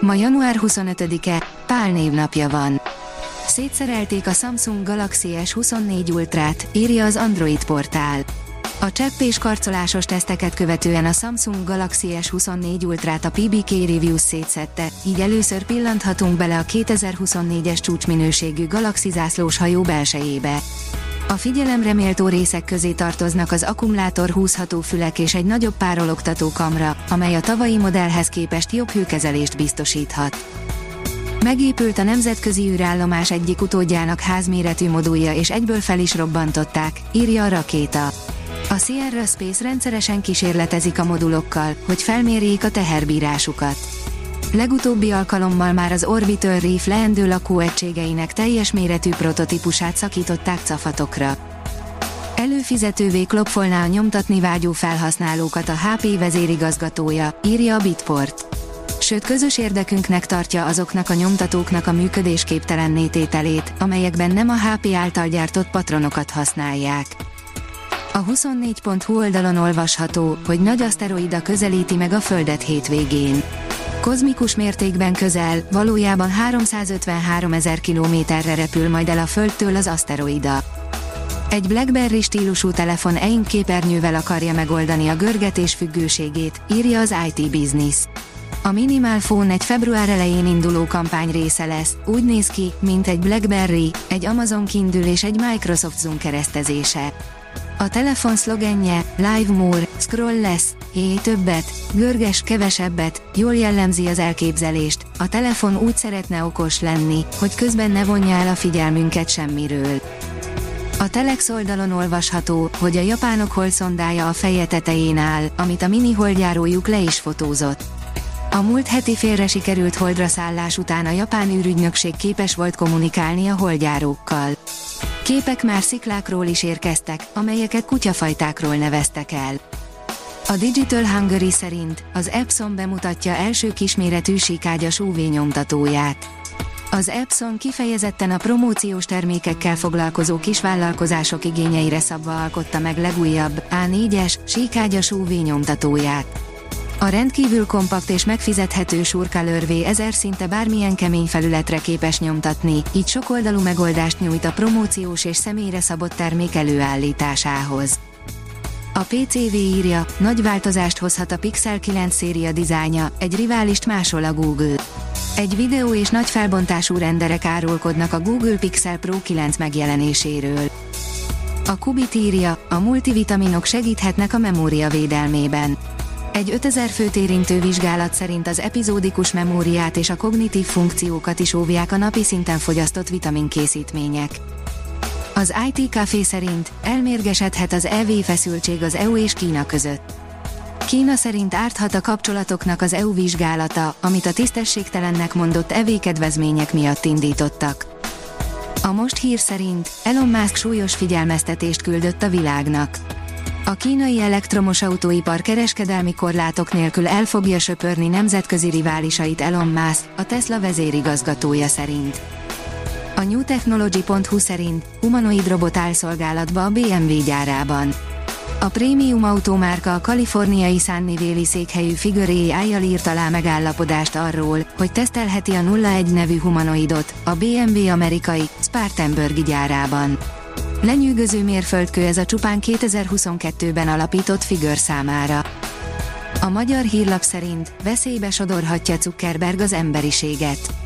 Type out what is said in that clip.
Ma január 25-e, Pál névnapja van. Szétszerelték a Samsung Galaxy S24 Ultrát, írja az Android portál. A csepp és karcolásos teszteket követően a Samsung Galaxy S24 Ultrát a PBK Reviews szétszette, így először pillanthatunk bele a 2024-es csúcsminőségű Galaxy zászlós hajó belsejébe. A figyelemre méltó részek közé tartoznak az akkumulátor húzható fülek és egy nagyobb párologtató kamra, amely a tavalyi modellhez képest jobb hőkezelést biztosíthat. Megépült a nemzetközi űrállomás egyik utódjának házméretű modulja és egyből fel is robbantották, írja a rakéta. A Sierra Space rendszeresen kísérletezik a modulokkal, hogy felmérjék a teherbírásukat. Legutóbbi alkalommal már az Orbital Reef leendő lakóegységeinek teljes méretű prototípusát szakították cafatokra. Előfizetővé klopfolná a nyomtatni vágyó felhasználókat a HP vezérigazgatója, írja a Bitport. Sőt közös érdekünknek tartja azoknak a nyomtatóknak a működésképtelenné tételét, amelyekben nem a HP által gyártott patronokat használják. A 24.hu oldalon olvasható, hogy nagy aszteroida közelíti meg a Földet hétvégén kozmikus mértékben közel, valójában 353 ezer kilométerre repül majd el a Földtől az aszteroida. Egy BlackBerry stílusú telefon EIN képernyővel akarja megoldani a görgetés függőségét, írja az IT Business. A Minimal Phone egy február elején induló kampány része lesz, úgy néz ki, mint egy BlackBerry, egy Amazon Kindle és egy Microsoft Zoom keresztezése. A telefon szlogenje Live More, Scroll Less, Hé többet, görges kevesebbet, jól jellemzi az elképzelést, a telefon úgy szeretne okos lenni, hogy közben ne vonja el a figyelmünket semmiről. A Telex oldalon olvasható, hogy a japánok holszondája a feje tetején áll, amit a mini holdjárójuk le is fotózott. A múlt heti félre sikerült holdra szállás után a japán űrügynökség képes volt kommunikálni a holdjárókkal. Képek már sziklákról is érkeztek, amelyeket kutyafajtákról neveztek el. A Digital Hungary szerint az Epson bemutatja első kisméretű síkágyas UV nyomtatóját. Az Epson kifejezetten a promóciós termékekkel foglalkozó kisvállalkozások igényeire szabva alkotta meg legújabb A4-es síkágyas UV nyomtatóját. A rendkívül kompakt és megfizethető Surcolor V1000 szinte bármilyen kemény felületre képes nyomtatni, így sokoldalú megoldást nyújt a promóciós és személyre szabott termék előállításához. A PCV írja, nagy változást hozhat a Pixel 9 széria dizájnja, egy riválist másol a Google. Egy videó és nagy felbontású renderek árulkodnak a Google Pixel Pro 9 megjelenéséről. A Kubit írja, a multivitaminok segíthetnek a memória védelmében. Egy 5000 főt érintő vizsgálat szerint az epizódikus memóriát és a kognitív funkciókat is óvják a napi szinten fogyasztott vitaminkészítmények. Az IT Café szerint elmérgesedhet az EV feszültség az EU és Kína között. Kína szerint árthat a kapcsolatoknak az EU vizsgálata, amit a tisztességtelennek mondott EV kedvezmények miatt indítottak. A most hír szerint Elon Musk súlyos figyelmeztetést küldött a világnak. A kínai elektromos autóipar kereskedelmi korlátok nélkül el fogja söpörni nemzetközi riválisait Elon Musk, a Tesla vezérigazgatója szerint. A newtechnology.hu szerint humanoid robot áll szolgálatba a BMW gyárában. A prémium autómárka a kaliforniai Sunnyvale székhelyű Figure AI-jal írt alá megállapodást arról, hogy tesztelheti a 01 nevű humanoidot, a BMW amerikai, Spartanburgi gyárában. Lenyűgöző mérföldkő ez a csupán 2022-ben alapított Figure számára. A magyar hírlap szerint veszélybe sodorhatja Zuckerberg az emberiséget.